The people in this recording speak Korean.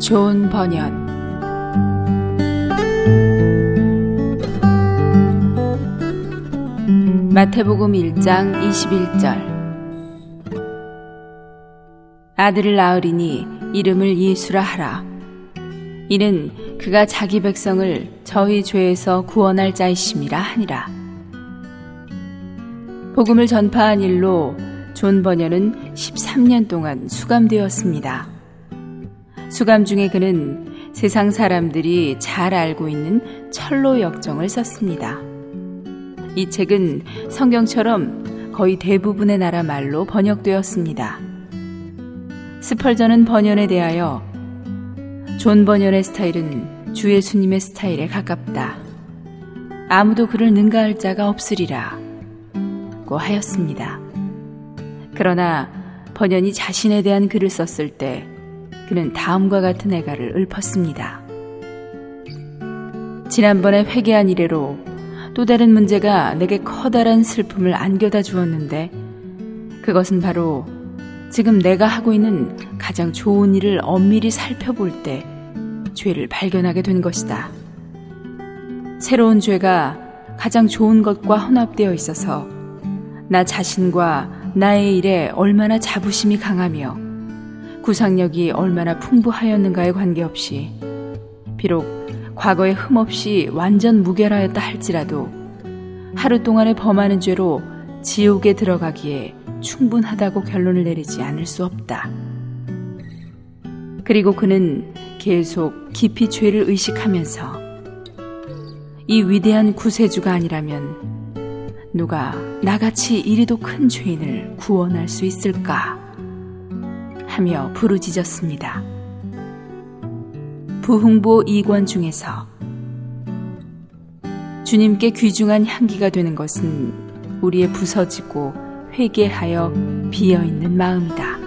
존 번연 마태복음 1장 21절. 아들을 낳으리니 이름을 예수라 하라. 이는 그가 자기 백성을 저희 죄에서 구원할 자이심이라 하니라. 복음을 전파한 일로 존 번연은 13년 동안 수감되었습니다. 수감 중에 그는 세상 사람들이 잘 알고 있는 천로 역정을 썼습니다. 이 책은 성경처럼 거의 대부분의 나라 말로 번역되었습니다. 스펄전은 번연에 대하여 존 번연의 스타일은 주 예수님의 스타일에 가깝다. 아무도 그를 능가할 자가 없으리라. 고 하였습니다. 그러나 번연이 자신에 대한 글을 썼을 때 그는 다음과 같은 애가를 읊었습니다. 지난번에 회개한 이래로 또 다른 문제가 내게 커다란 슬픔을 안겨다 주었는데 그것은 바로 지금 내가 하고 있는 가장 좋은 일을 엄밀히 살펴볼 때 죄를 발견하게 된 것이다. 새로운 죄가 가장 좋은 것과 혼합되어 있어서 나 자신과 나의 일에 얼마나 자부심이 강하며 구상력이 얼마나 풍부하였는가에 관계없이 비록 과거에 흠없이 완전 무결하였다 할지라도 하루 동안에 범하는 죄로 지옥에 들어가기에 충분하다고 결론을 내리지 않을 수 없다. 그리고 그는 계속 깊이 죄를 의식하면서 이 위대한 구세주가 아니라면 누가 나같이 이리도 큰 죄인을 구원할 수 있을까? 하며 부르짖었습니다. 부흥보 2권 중에서 주님께 귀중한 향기가 되는 것은 우리의 부서지고 회개하여 비어 있는 마음이다.